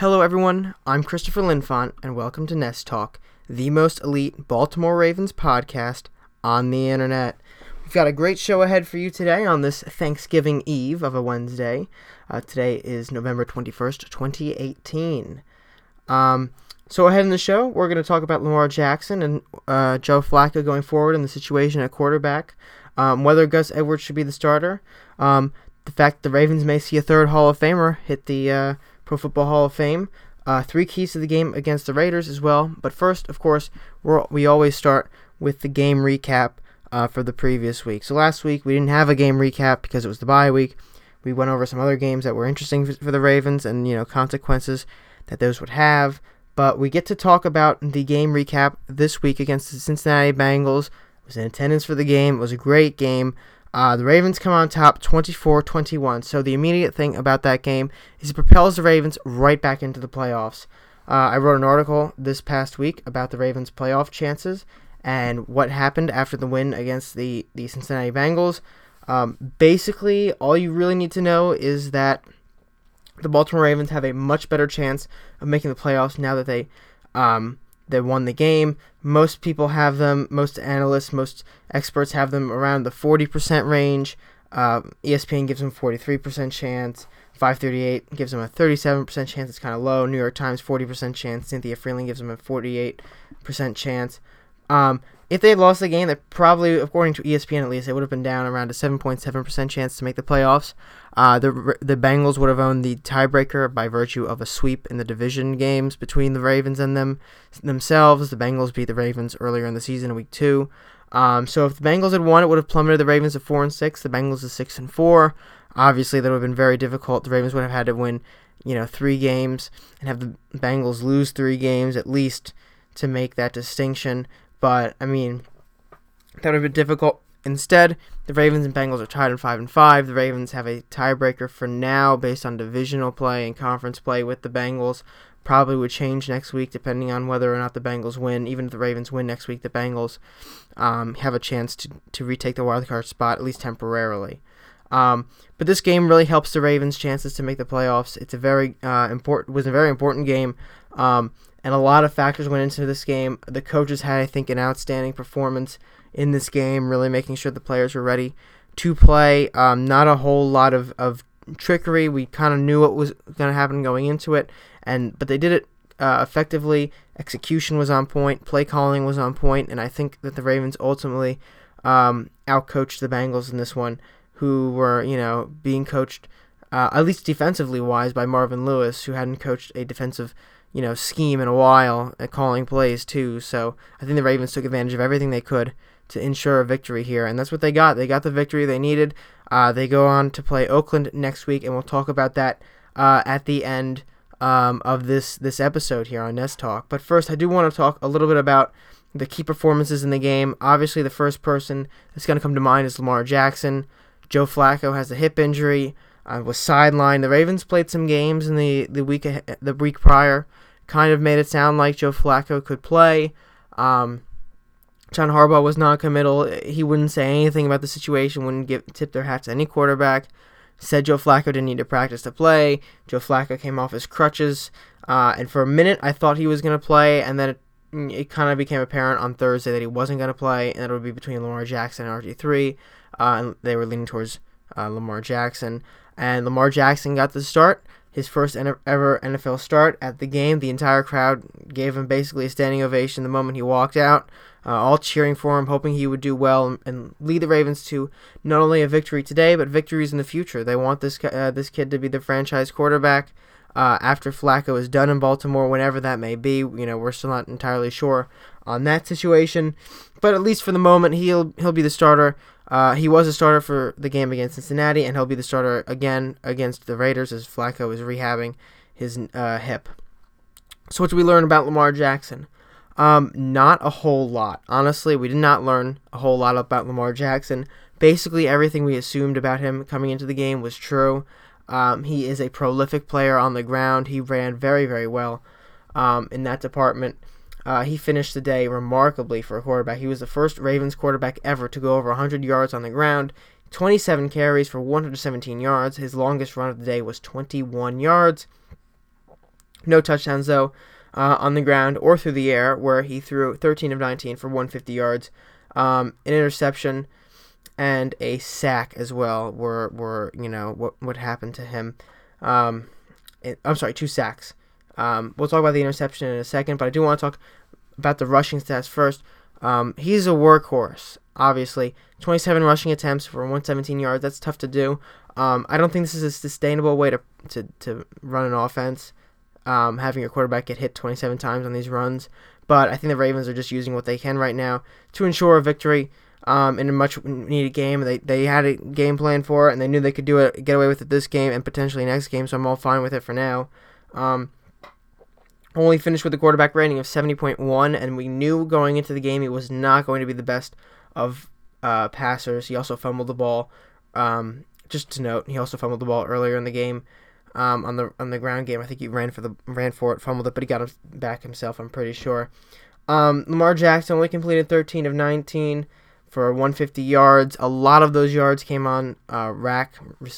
Hello, everyone. I'm Christopher Linfont, and welcome to Nest Talk, the most elite Baltimore Ravens podcast on the internet. We've got a great show ahead for you today on this Thanksgiving Eve of a Wednesday. Uh, today is November 21st, 2018. Um, so, ahead in the show, we're going to talk about Lamar Jackson and uh, Joe Flacco going forward in the situation at quarterback, um, whether Gus Edwards should be the starter, um, the fact the Ravens may see a third Hall of Famer hit the uh, Pro Football Hall of Fame, uh, three keys to the game against the Raiders as well. But first, of course, we always start with the game recap uh, for the previous week. So last week we didn't have a game recap because it was the bye week. We went over some other games that were interesting for, for the Ravens and you know consequences that those would have. But we get to talk about the game recap this week against the Cincinnati Bengals. I was in attendance for the game. It was a great game. Uh, the Ravens come on top 24 21. So the immediate thing about that game is it propels the Ravens right back into the playoffs. Uh, I wrote an article this past week about the Ravens' playoff chances and what happened after the win against the, the Cincinnati Bengals. Um, basically, all you really need to know is that the Baltimore Ravens have a much better chance of making the playoffs now that they um, they won the game. Most people have them, most analysts, most experts have them around the 40% range. Uh, ESPN gives them 43% chance. 538 gives them a 37% chance. It's kind of low. New York Times 40% chance. Cynthia Frelund gives them a 48% chance. Um, if they lost the game, that probably, according to ESPN at least, they would have been down around a 7.7% chance to make the playoffs. Uh, the the Bengals would have owned the tiebreaker by virtue of a sweep in the division games between the Ravens and them themselves. The Bengals beat the Ravens earlier in the season, in week two. Um, so if the Bengals had won, it would have plummeted the Ravens to four and six. The Bengals to six and four. Obviously, that would have been very difficult. The Ravens would have had to win, you know, three games and have the Bengals lose three games at least to make that distinction. But I mean, that would have been difficult. Instead, the Ravens and Bengals are tied at five and five. The Ravens have a tiebreaker for now, based on divisional play and conference play with the Bengals. Probably would change next week depending on whether or not the Bengals win. Even if the Ravens win next week, the Bengals um, have a chance to, to retake the wildcard spot at least temporarily. Um, but this game really helps the Ravens' chances to make the playoffs. It's a very uh, important was a very important game. Um, and a lot of factors went into this game. The coaches had, I think, an outstanding performance in this game, really making sure the players were ready to play. Um, not a whole lot of, of trickery. We kind of knew what was going to happen going into it, and but they did it uh, effectively. Execution was on point. Play calling was on point, and I think that the Ravens ultimately um, outcoached the Bengals in this one, who were you know being coached. Uh, at least defensively wise, by Marvin Lewis, who hadn't coached a defensive you know, scheme in a while at calling plays too. So I think the Ravens took advantage of everything they could to ensure a victory here, and that's what they got. They got the victory they needed. Uh, they go on to play Oakland next week, and we'll talk about that uh, at the end um, of this this episode here on Nest Talk. But first, I do want to talk a little bit about the key performances in the game. Obviously, the first person that's going to come to mind is Lamar Jackson. Joe Flacco has a hip injury. Uh, was sidelined. The Ravens played some games in the the week the week prior kind of made it sound like Joe Flacco could play. Um, John Harbaugh was non-committal. He wouldn't say anything about the situation. Wouldn't give tip their hat to any quarterback. Said Joe Flacco didn't need to practice to play. Joe Flacco came off his crutches, uh, and for a minute I thought he was going to play, and then it, it kind of became apparent on Thursday that he wasn't going to play, and that it would be between Lamar Jackson and RG3. Uh, and they were leaning towards uh, Lamar Jackson, and Lamar Jackson got the start his first ever NFL start at the game. The entire crowd gave him basically a standing ovation the moment he walked out, uh, all cheering for him, hoping he would do well and, lead the Ravens to not only a victory today, but victories in the future. They want this uh, this kid to be the franchise quarterback uh, after Flacco is done in Baltimore, whenever that may be. You know, we're still not entirely sure on that situation, but at least for the moment, he'll he'll be the starter. Uh, he was a starter for the game against Cincinnati, and he'll be the starter again against the Raiders as Flacco is rehabbing his uh, hip. So, what did we learn about Lamar Jackson? Um, not a whole lot. Honestly, we did not learn a whole lot about Lamar Jackson. Basically, everything we assumed about him coming into the game was true. Um, he is a prolific player on the ground. He ran very, very well um, in that department. Uh, he finished the day remarkably for a quarterback. He was the first Ravens quarterback ever to go over 100 yards on the ground. 27 carries for 117 yards. His longest run of the day was 21 yards. No touchdowns though uh, on the ground or through the air, where he threw 13 of 19 for 150 yards, um, an interception, and a sack as well. Were were you know what what happened to him? Um, it, I'm sorry, two sacks. Um, we'll talk about the interception in a second, but I do want to talk about the rushing stats first. Um, he's a workhorse, obviously. 27 rushing attempts for 117 yards. That's tough to do. Um, I don't think this is a sustainable way to, to, to run an offense, um, having your quarterback get hit 27 times on these runs. But I think the Ravens are just using what they can right now to ensure a victory um, in a much needed game. They, they had a game plan for it, and they knew they could do it, get away with it this game and potentially next game. So I'm all fine with it for now. Um, only finished with a quarterback rating of 70.1, and we knew going into the game he was not going to be the best of uh, passers. He also fumbled the ball. Um, just to note, he also fumbled the ball earlier in the game. Um, on the on the ground game, I think he ran for the ran for it, fumbled it, but he got him back himself. I'm pretty sure. Um, Lamar Jackson only completed 13 of 19 for 150 yards. A lot of those yards came on uh, rack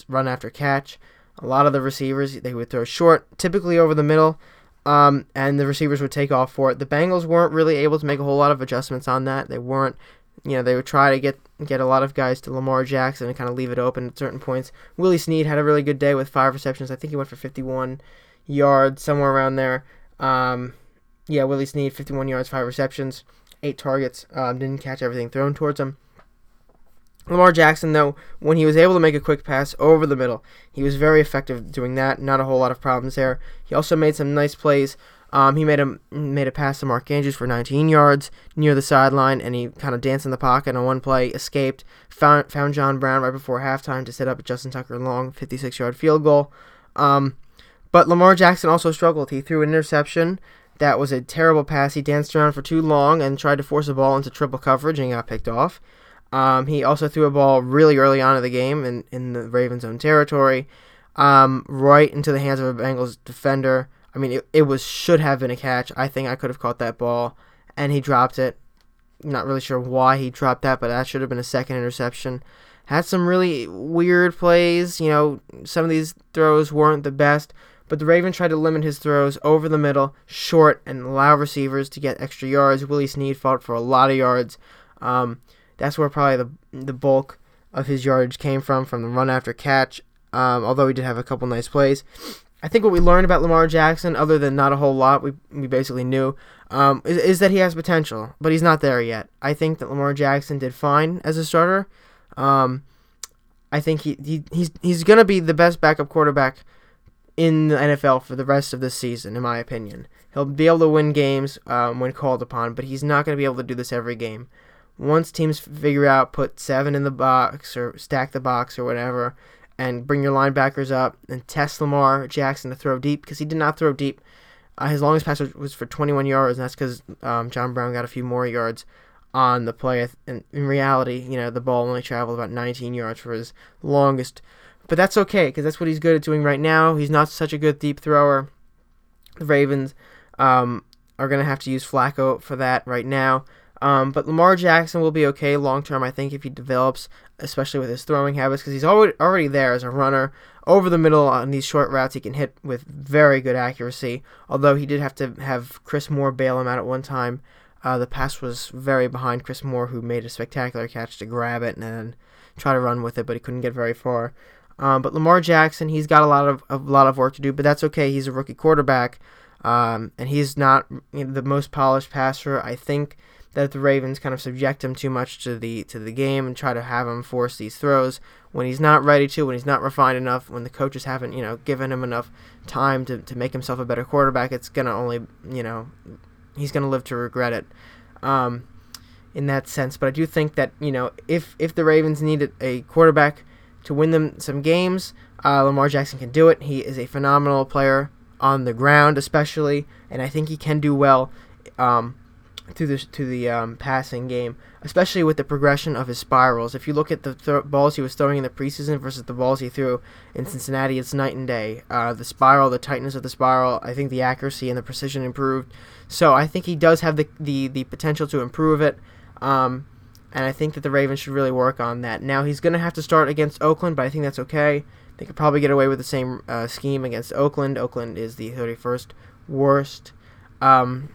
run after catch. A lot of the receivers they would throw short, typically over the middle um, and the receivers would take off for it. The Bengals weren't really able to make a whole lot of adjustments on that. They weren't, you know, they would try to get get a lot of guys to Lamar Jackson and kind of leave it open at certain points. Willie Snead had a really good day with five receptions. I think he went for 51 yards, somewhere around there. Um, yeah, Willie Snead, 51 yards, five receptions, eight targets. Um, didn't catch everything thrown towards him. Lamar Jackson, though, when he was able to make a quick pass over the middle, he was very effective doing that. Not a whole lot of problems there. He also made some nice plays. Um, he made a made a pass to Mark Andrews for 19 yards near the sideline, and he kind of danced in the pocket on one play, escaped, found found John Brown right before halftime to set up a Justin Tucker long 56 yard field goal. Um, but Lamar Jackson also struggled. He threw an interception. That was a terrible pass. He danced around for too long and tried to force a ball into triple coverage and he got picked off. Um, he also threw a ball really early on in the game in, in the Ravens' own territory, um, right into the hands of a Bengals defender. I mean, it, it was should have been a catch. I think I could have caught that ball, and he dropped it. Not really sure why he dropped that, but that should have been a second interception. Had some really weird plays. You know, some of these throws weren't the best, but the Ravens tried to limit his throws over the middle, short, and allow receivers to get extra yards. Willie Snead fought for a lot of yards. Um, that's where probably the the bulk of his yardage came from, from the run after catch. Um, although he did have a couple nice plays. I think what we learned about Lamar Jackson, other than not a whole lot, we, we basically knew, um, is, is that he has potential, but he's not there yet. I think that Lamar Jackson did fine as a starter. Um, I think he, he he's he's gonna be the best backup quarterback in the NFL for the rest of this season, in my opinion. He'll be able to win games um, when called upon, but he's not to be able to do this every game once teams figure out put seven in the box or stack the box or whatever, and bring your linebackers up and test Lamar Jackson to throw deep because he did not throw deep. Uh, his longest pass was for 21 yards, and that's because um, John Brown got a few more yards on the play. And in reality, you know, the ball only traveled about 19 yards for his longest. But that's okay because that's what he's good at doing right now. He's not such a good deep thrower. The Ravens um, are going to have to use Flacco for that right now. Um, but Lamar Jackson will be okay long term, I think, if he develops, especially with his throwing habits, because he's already already there as a runner over the middle on these short routes. He can hit with very good accuracy. Although he did have to have Chris Moore bail him out at one time. Uh, the pass was very behind Chris Moore, who made a spectacular catch to grab it and then try to run with it, but he couldn't get very far. Um, but Lamar Jackson, he's got a lot of a lot of work to do, but that's okay. He's a rookie quarterback, um, and he's not the most polished passer. I think that the Ravens kind of subject him too much to the to the game and try to have him force these throws when he's not ready to, when he's not refined enough, when the coaches haven't, you know, given him enough time to, to make himself a better quarterback, it's gonna only, you know, he's gonna live to regret it. Um, in that sense, but I do think that you know if if the Ravens needed a quarterback to win them some games, uh, Lamar Jackson can do it. He is a phenomenal player on the ground, especially, and I think he can do well. Um, to the to the um, passing game, especially with the progression of his spirals. If you look at the th- balls he was throwing in the preseason versus the balls he threw in Cincinnati, it's night and day. Uh, the spiral, the tightness of the spiral, I think the accuracy and the precision improved. So I think he does have the the, the potential to improve it. Um, and I think that the Ravens should really work on that. Now he's going to have to start against Oakland, but I think that's okay. They could probably get away with the same uh, scheme against Oakland. Oakland is the 31st worst, um,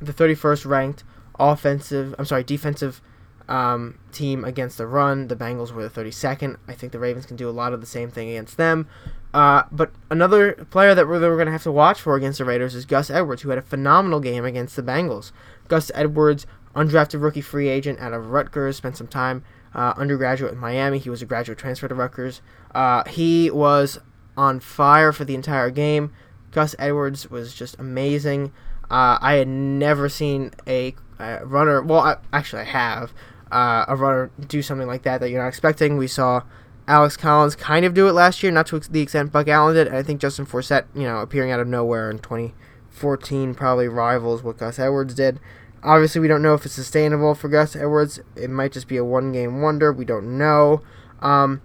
the 31st ranked offensive. I'm sorry, defensive um, team against the run. The Bengals were the 32nd. I think the Ravens can do a lot of the same thing against them. Uh, but another player that we're, we're going to have to watch for against the Raiders is Gus Edwards, who had a phenomenal game against the Bengals. Gus Edwards, undrafted rookie free agent out of Rutgers, spent some time uh, undergraduate in Miami. He was a graduate transfer to Rutgers. Uh, he was on fire for the entire game. Gus Edwards was just amazing. Uh, I had never seen a, a runner. Well, I, actually, I have uh, a runner do something like that that you're not expecting. We saw Alex Collins kind of do it last year, not to the extent Buck Allen did. And I think Justin Forsett, you know, appearing out of nowhere in 2014 probably rivals what Gus Edwards did. Obviously, we don't know if it's sustainable for Gus Edwards. It might just be a one game wonder. We don't know. Um,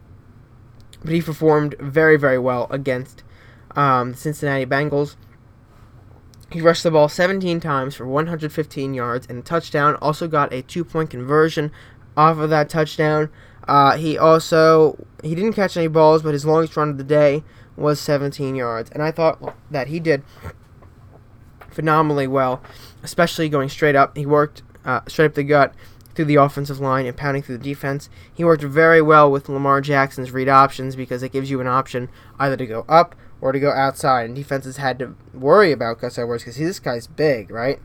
but he performed very, very well against um, the Cincinnati Bengals. He rushed the ball 17 times for 115 yards and a touchdown. Also got a two-point conversion off of that touchdown. Uh, he also he didn't catch any balls, but his longest run of the day was 17 yards, and I thought that he did phenomenally well, especially going straight up. He worked uh, straight up the gut through the offensive line and pounding through the defense. He worked very well with Lamar Jackson's read options because it gives you an option either to go up or to go outside. And defenses had to worry about Gus Edwards because this guy's big, right?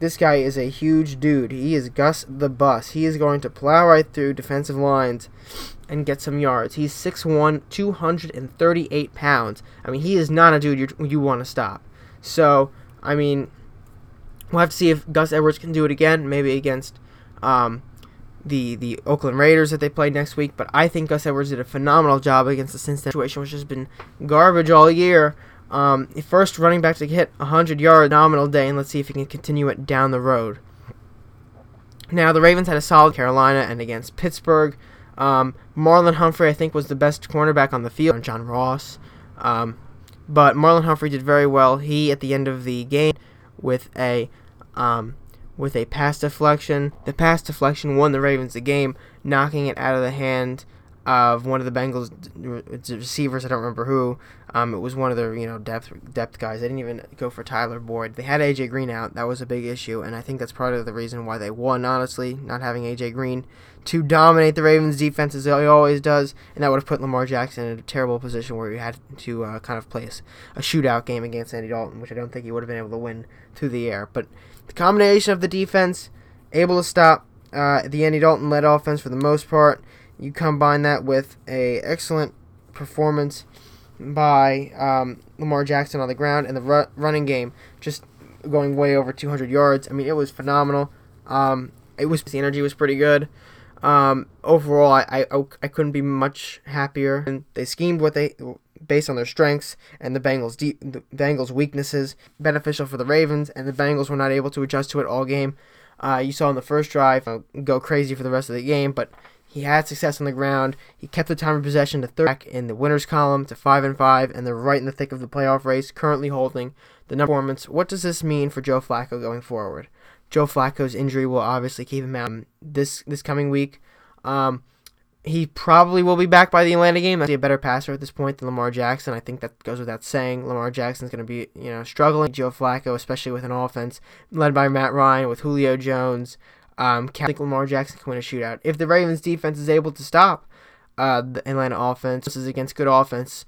This guy is a huge dude. He is Gus the Bus. He is going to plow right through defensive lines and get some yards. He's 6'1", 238 pounds. I mean, he is not a dude you you want to stop. So, I mean, we'll have to see if Gus Edwards can do it again, maybe against um, the the Oakland Raiders that they played next week. But I think Gus Edwards did a phenomenal job against the Cincinnati situation, which has been garbage all year. Um, first running back to hit 100 yard nominal day, and let's see if he can continue it down the road. Now the Ravens had a solid Carolina and against Pittsburgh. Um, Marlon Humphrey, I think, was the best cornerback on the field. John Ross, um, but Marlon Humphrey did very well. He at the end of the game with a um, with a pass deflection. The pass deflection won the Ravens the game, knocking it out of the hand of one of the Bengals receivers. I don't remember who. Um, it was one of their you know depth depth guys. They didn't even go for Tyler Boyd. They had AJ Green out. That was a big issue, and I think that's part of the reason why they won. Honestly, not having AJ Green to dominate the Ravens' defense as he always does, and that would have put Lamar Jackson in a terrible position where he had to uh, kind of place a shootout game against Andy Dalton, which I don't think he would have been able to win through the air. But the combination of the defense able to stop uh, the Andy Dalton led offense for the most part you combine that with a excellent performance by um, Lamar Jackson on the ground and the ru- running game just going way over 200 yards. I mean, it was phenomenal. Um, it was the energy was pretty good. Um, overall, I, I I couldn't be much happier. And they schemed what they based on their strengths and the Bengals the Bengals weaknesses, beneficial for the Ravens, and the Bengals were not able to adjust to it all game. Uh, you saw in the first drive uh, go crazy for the rest of the game, but he had success on the ground. He kept the time of possession to third in the winners column to five and five, and they're right in the thick of the playoff race, currently holding the number performance. What does this mean for Joe Flacco going forward? Joe Flacco's injury will obviously keep him out this this coming week. Um, he probably will be back by the Atlanta game. That's a better passer at this point than Lamar Jackson. I think that goes without saying. Lamar Jackson's going to be, you know, struggling. Joe Flacco, especially with an offense led by Matt Ryan, with Julio Jones, um, I think Lamar Jackson can win a shootout. If the Ravens defense is able to stop uh, the Atlanta offense, this is against good offense,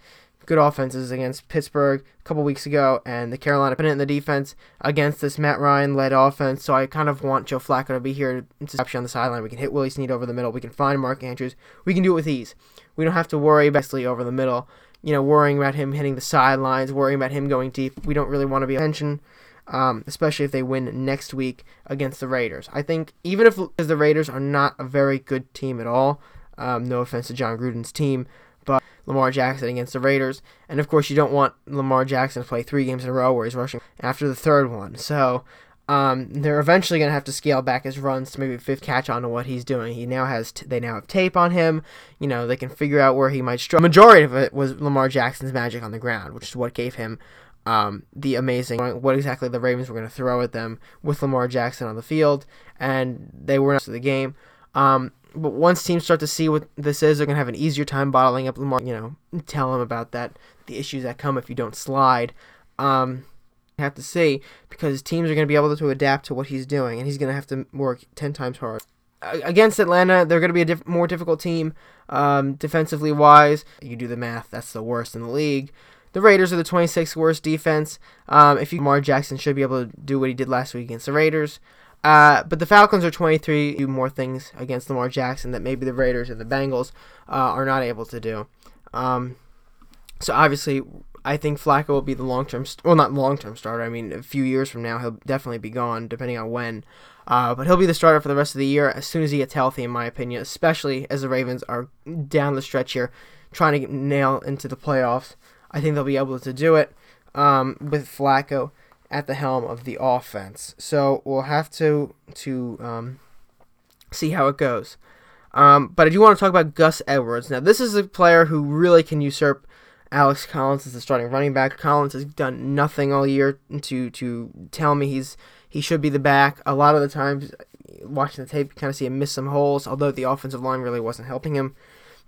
good offenses against Pittsburgh a couple weeks ago, and the Carolina put in the defense against this Matt Ryan led offense. So I kind of want Joe Flacco to be here to on the sideline. We can hit Willie Snead over the middle. We can find Mark Andrews. We can do it with ease. We don't have to worry basically over the middle. You know, worrying about him hitting the sidelines, worrying about him going deep. We don't really want to be attention um, especially if they win next week against the Raiders. I think even if the Raiders are not a very good team at all, um, no offense to Jon Gruden's team, Lamar Jackson against the Raiders, and of course you don't want Lamar Jackson to play three games in a row where he's rushing after the third one. So um, they're eventually going to have to scale back his runs to maybe fifth catch on to what he's doing. He now has t- they now have tape on him. You know they can figure out where he might struggle. Majority of it was Lamar Jackson's magic on the ground, which is what gave him um, the amazing what exactly the Ravens were going to throw at them with Lamar Jackson on the field, and they were not the game. Um, but once teams start to see what this is, they're gonna have an easier time bottling up Lamar. You know, tell them about that, the issues that come if you don't slide. Um, have to see because teams are to be able to adapt to what he's doing, and he's to have to work ten times harder. Against Atlanta, they're going to be a diff- more difficult team um, defensively wise. You do the math; that's the worst in the league. The Raiders are the 26th worst defense. Um, if you Lamar Jackson should be able to do what he did last week against the Raiders. Uh, but the Falcons are 23, do more things against Lamar Jackson that maybe the Raiders and the Bengals uh, are not able to do. Um, so obviously, I think Flacco will be the long term, st- well, not long term starter. I mean, a few years from now, he'll definitely be gone, depending on when. Uh, but he'll be the starter for the rest of the year as soon as he gets healthy, in my opinion, especially as the Ravens are down the stretch here, trying to nail into the playoffs. I think they'll be able to do it um, with Flacco at the helm of the offense. So we'll have to to um, see how it goes. Um, but I do want to talk about Gus Edwards. Now, this is a player who really can usurp Alex Collins as the starting running back. Collins has done nothing all year to to tell me he's he should be the back. A lot of the times, watching the tape, you kind of see him miss some holes. Although the offensive line really wasn't helping him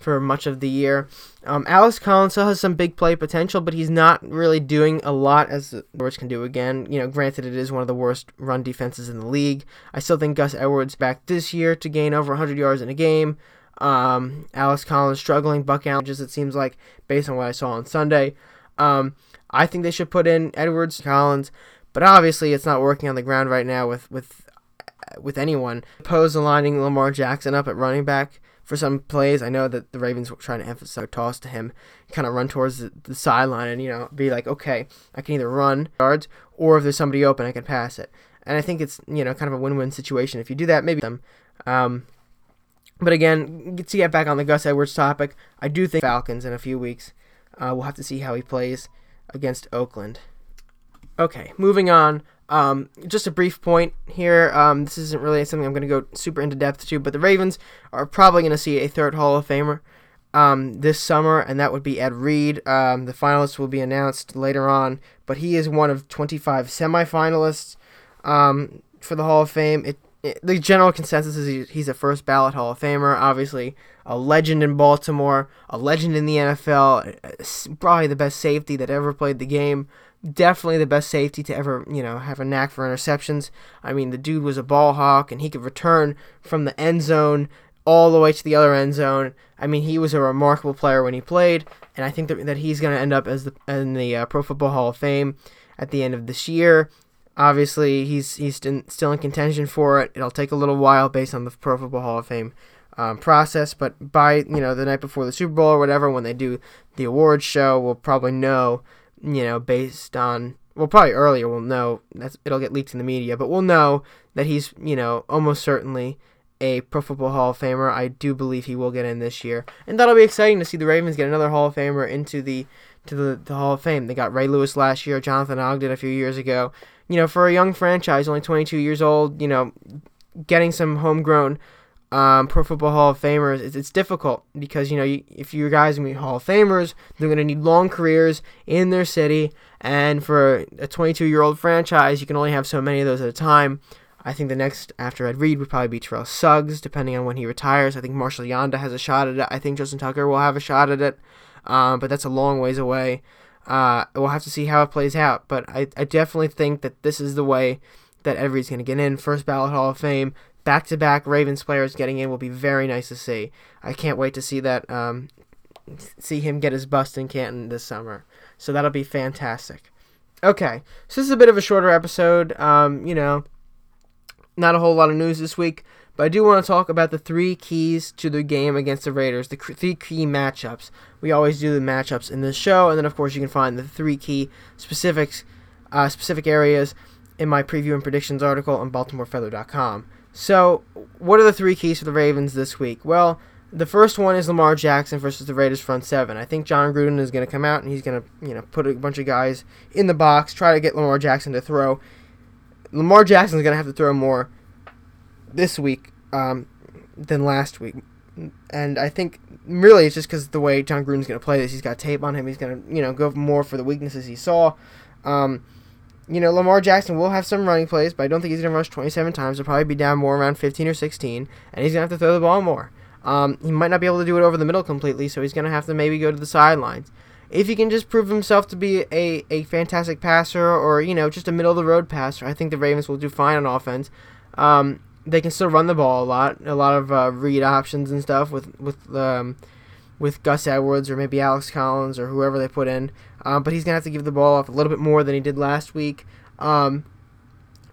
for much of the year. Um, Alex Collins still has some big play potential, but he's not really doing a lot as the Edwards can do again. You know, granted, it is one of the worst run defenses in the league. I still think Gus Edwards back this year to gain over 100 yards in a game. Um, Alex Collins struggling, Buck Allen, just it seems like, based on what I saw on Sunday. Um, I think they should put in Edwards, Collins, but obviously it's not working on the ground right now with with with anyone. Pose aligning Lamar Jackson up at running back for some plays. I know that the Ravens were trying to emphasize toss to him, kind of run towards the, the, sideline and, you know, be like, okay, I can either run yards or if there's somebody open, I can pass it. And I think it's, you know, kind of a win win situation. If you do that, maybe them. Um, but again, to get back on the Gus Edwards topic, I do think Falcons in a few weeks. Uh, we'll have to see how he plays against Oakland. Okay, moving on. Um, just a brief point here. Um, this isn't really something I'm going to go super into depth to, but the Ravens are probably going to see a third Hall of Famer um, this summer, and that would be Ed Reed. Um, the finalists will be announced later on, but he is one of 25 semifinalists um, for the Hall of Fame. It, it, the general consensus is he's a first ballot Hall of Famer. Obviously, a legend in Baltimore, a legend in the NFL, probably the best safety that ever played the game definitely the best safety to ever, you know, have a knack for interceptions. I mean, the dude was a ball hawk and he could return from the end zone all the way to the other end zone. I mean, he was a remarkable player when he played, and I think that, that he's going to end up as the in the uh, Pro Football Hall of Fame at the end of this year. Obviously, he's he's still in contention for it. It'll take a little while based on the Pro Football Hall of Fame um, process, but by you know the night before the Super Bowl or whatever, when they do the awards show, we'll probably know you know, based on well, probably earlier we'll know that it'll get leaked in the media, but we'll know that he's you know almost certainly a Pro Football Hall of Famer. I do believe he will get in this year, and that'll be exciting to see the Ravens get another Hall of Famer into the to the, the Hall of Fame. They got Ray Lewis last year, Jonathan Ogden a few years ago. You know, for a young franchise, only 22 years old, you know, getting some homegrown um, Pro Football Hall of Famers, it's, it's difficult because you know you, if you guys are gonna be Hall of Famers, they're gonna need long careers in their city, and for a 22 year old franchise, you can only have so many of those at a time. I think the next after Ed Reed would probably be Terrell Suggs, depending on when he retires. I think Marshall Yanda has a shot at it. I think Justin Tucker will have a shot at it, um, but that's a long ways away. Uh, we'll have to see how it plays out, but I, I definitely think that this is the way that Ed Reed's going to get in. First ballot Hall of Fame back to back Ravens players getting in will be very nice to see. I can't wait to see that. Um, see him get his bust in Canton this summer. So that'll be fantastic. Okay, so this is a bit of a shorter episode. Um, you know, not a whole lot of news this week, but I do want to talk about the three keys to the game against the Raiders, the three key matchups. We always do the matchups in this show, and then of course you can find the three key specifics, uh, specific areas in my preview and predictions article on BaltimoreFeather.com. So, what are the three keys for the Ravens this week? Well, the first one is Lamar Jackson versus the Raiders front seven. I think Jon Gruden is going to come out and he's going to, you know, put a bunch of guys in the box, try to get Lamar Jackson to throw. Lamar Jackson is going to have to throw more this week um, than last week, and I think really it's just because the way Jon Gruden's going to play this. He's got tape on him. He's going to, you know, go more for the weaknesses he saw. Um, you know, Lamar Jackson will have some running plays, but I don't think he's going to rush 27 times. He'll probably be down more around 15 or 16, and he's going to have to throw the ball more. Um, he might not be able to do it over the middle completely, so he's going to have to maybe go to the sidelines. If he can just prove himself to be a, a fantastic passer or, you know, just a middle of the road passer, I think the Ravens will do fine on offense. Um, they can still run the ball a lot, a lot of uh, read options and stuff with with um, with Gus Edwards or maybe Alex Collins or whoever they put in. Um, but he's gonna have to give the ball off a little bit more than he did last week, um,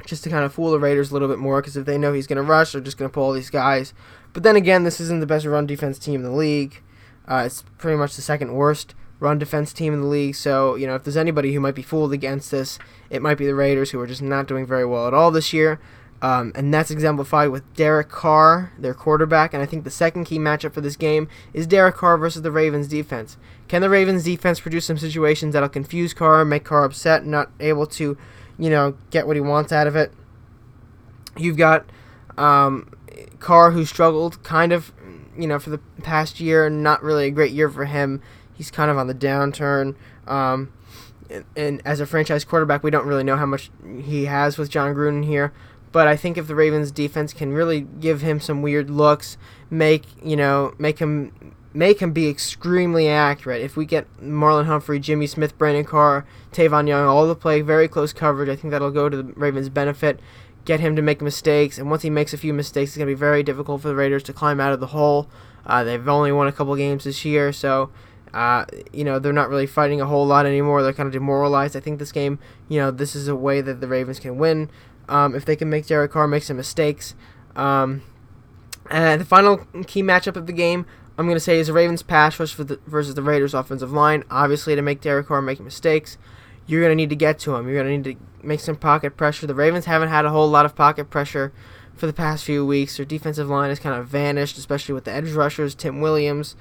just to kind of fool the Raiders a little bit more. Because if they know he's gonna rush, they're just gonna pull all these guys. But then again, this isn't the best run defense team in the league. Uh, it's pretty much the second worst run defense team in the league. So you know, if there's anybody who might be fooled against this, it might be the Raiders, who are just not doing very well at all this year. Um, and that's exemplified with Derek Carr, their quarterback. And I think the second key matchup for this game is Derek Carr versus the Ravens defense. Can the Ravens defense produce some situations that'll confuse Carr, make Carr upset, not able to, you know, get what he wants out of it? You've got um, Carr, who struggled kind of, you know, for the past year. Not really a great year for him. He's kind of on the downturn. Um, and, and as a franchise quarterback, we don't really know how much he has with Jon Gruden here. But I think if the Ravens defense can really give him some weird looks, make you know, make him make him be extremely accurate. If we get Marlon Humphrey, Jimmy Smith, Brandon Carr, Tavon Young, all to play very close coverage, I think that'll go to the Ravens' benefit. Get him to make mistakes, and once he makes a few mistakes, it's going to be very difficult for the Raiders to climb out of the hole. Uh, they've only won a couple games this year, so uh, you know they're not really fighting a whole lot anymore. They're kind of demoralized. I think this game, you know, this is a way that the Ravens can win um, if they can make Derek Carr make some mistakes. Um, and the final key matchup of the game, I'm going to say, is the Ravens pass rush the, versus the Raiders offensive line. Obviously, to make Derek Carr make mistakes, you're going to need to get to him. You're going to need to make some pocket pressure. The Ravens haven't had a whole lot of pocket pressure for the past few weeks. Their defensive line has kind of vanished, especially with the edge rushers. Tim Williams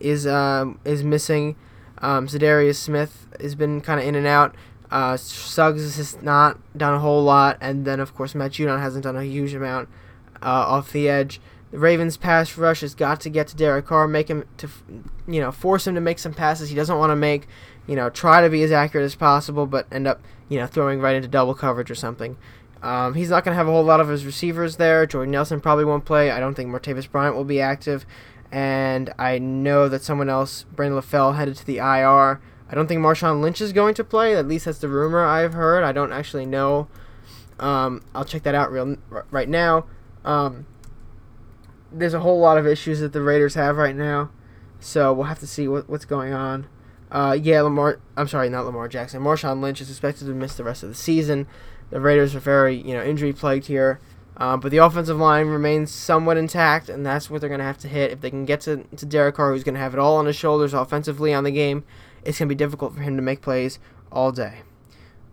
is um, is missing. Um, Smith has been kind of in and out. Uh, Suggs has not done a whole lot, and then of course Matt Judon hasn't done a huge amount uh, off the edge. The Ravens' pass rush has got to get to Derek Carr, make him to, you know, force him to make some passes he doesn't want to make. You know, try to be as accurate as possible, but end up, you know, throwing right into double coverage or something. Um, he's not going to have a whole lot of his receivers there. Jordan Nelson probably won't play. I don't think Martavis Bryant will be active, and I know that someone else, Brandon LaFell, headed to the IR. I don't think Marshawn Lynch is going to play. At least that's the rumor I've heard. I don't actually know. Um, I'll check that out real right now. Um, there's a whole lot of issues that the Raiders have right now, so we'll have to see what, what's going on. Uh, yeah, Lamar. I'm sorry, not Lamar Jackson. Marshawn Lynch is expected to miss the rest of the season. The Raiders are very, you know, injury plagued here. Uh, but the offensive line remains somewhat intact, and that's what they're going to have to hit. If they can get to, to Derek Carr, who's going to have it all on his shoulders offensively on the game, it's going to be difficult for him to make plays all day.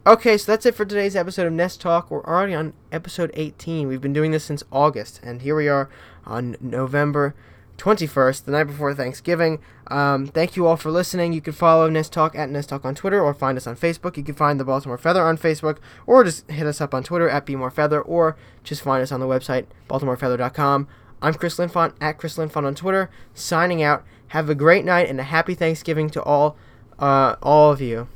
Okay, so that's it for today's episode of Nest Talk. We're already on episode 18. We've been doing this since August, and here we are on November 21st, the night before Thanksgiving. Um, thank you all for listening. You can follow Nest Talk at Nest Talk on Twitter or find us on Facebook. You can find the Baltimore Feather on Facebook or just hit us up on Twitter at BeMoreFeather or just find us on the website baltimorefeather.com. I'm Chris Linfont at Chris Linfont on Twitter, signing out. Have a great night and a happy Thanksgiving to all uh, all of you.